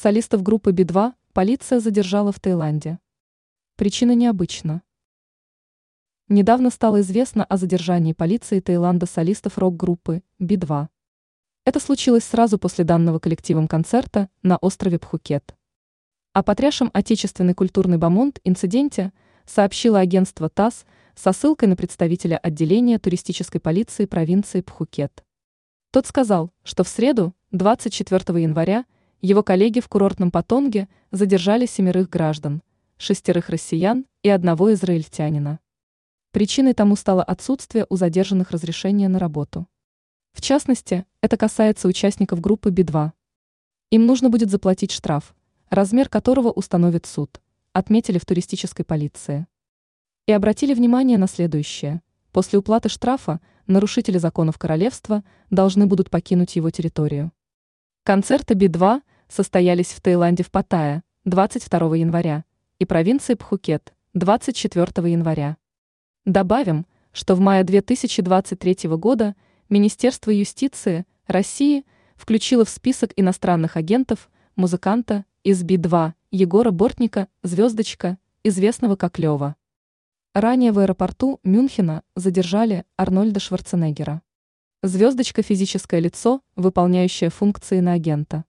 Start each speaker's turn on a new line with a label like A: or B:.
A: Солистов группы Би-2 полиция задержала в Таиланде. Причина необычна. Недавно стало известно о задержании полиции Таиланда солистов рок-группы Би-2. Это случилось сразу после данного коллективом концерта на острове Пхукет. О потрясшем отечественный культурный бомонд инциденте сообщило агентство ТАСС со ссылкой на представителя отделения туристической полиции провинции Пхукет. Тот сказал, что в среду, 24 января, его коллеги в курортном Патонге задержали семерых граждан, шестерых россиян и одного израильтянина. Причиной тому стало отсутствие у задержанных разрешения на работу. В частности, это касается участников группы Би-2. Им нужно будет заплатить штраф, размер которого установит суд, отметили в туристической полиции. И обратили внимание на следующее. После уплаты штрафа нарушители законов королевства должны будут покинуть его территорию. Концерты Би-2 состоялись в Таиланде в Паттайе 22 января и провинции Пхукет 24 января. Добавим, что в мае 2023 года Министерство юстиции России включило в список иностранных агентов музыканта из Би-2 Егора Бортника «Звездочка», известного как Лева. Ранее в аэропорту Мюнхена задержали Арнольда Шварценеггера. «Звездочка» – физическое лицо, выполняющее функции на агента.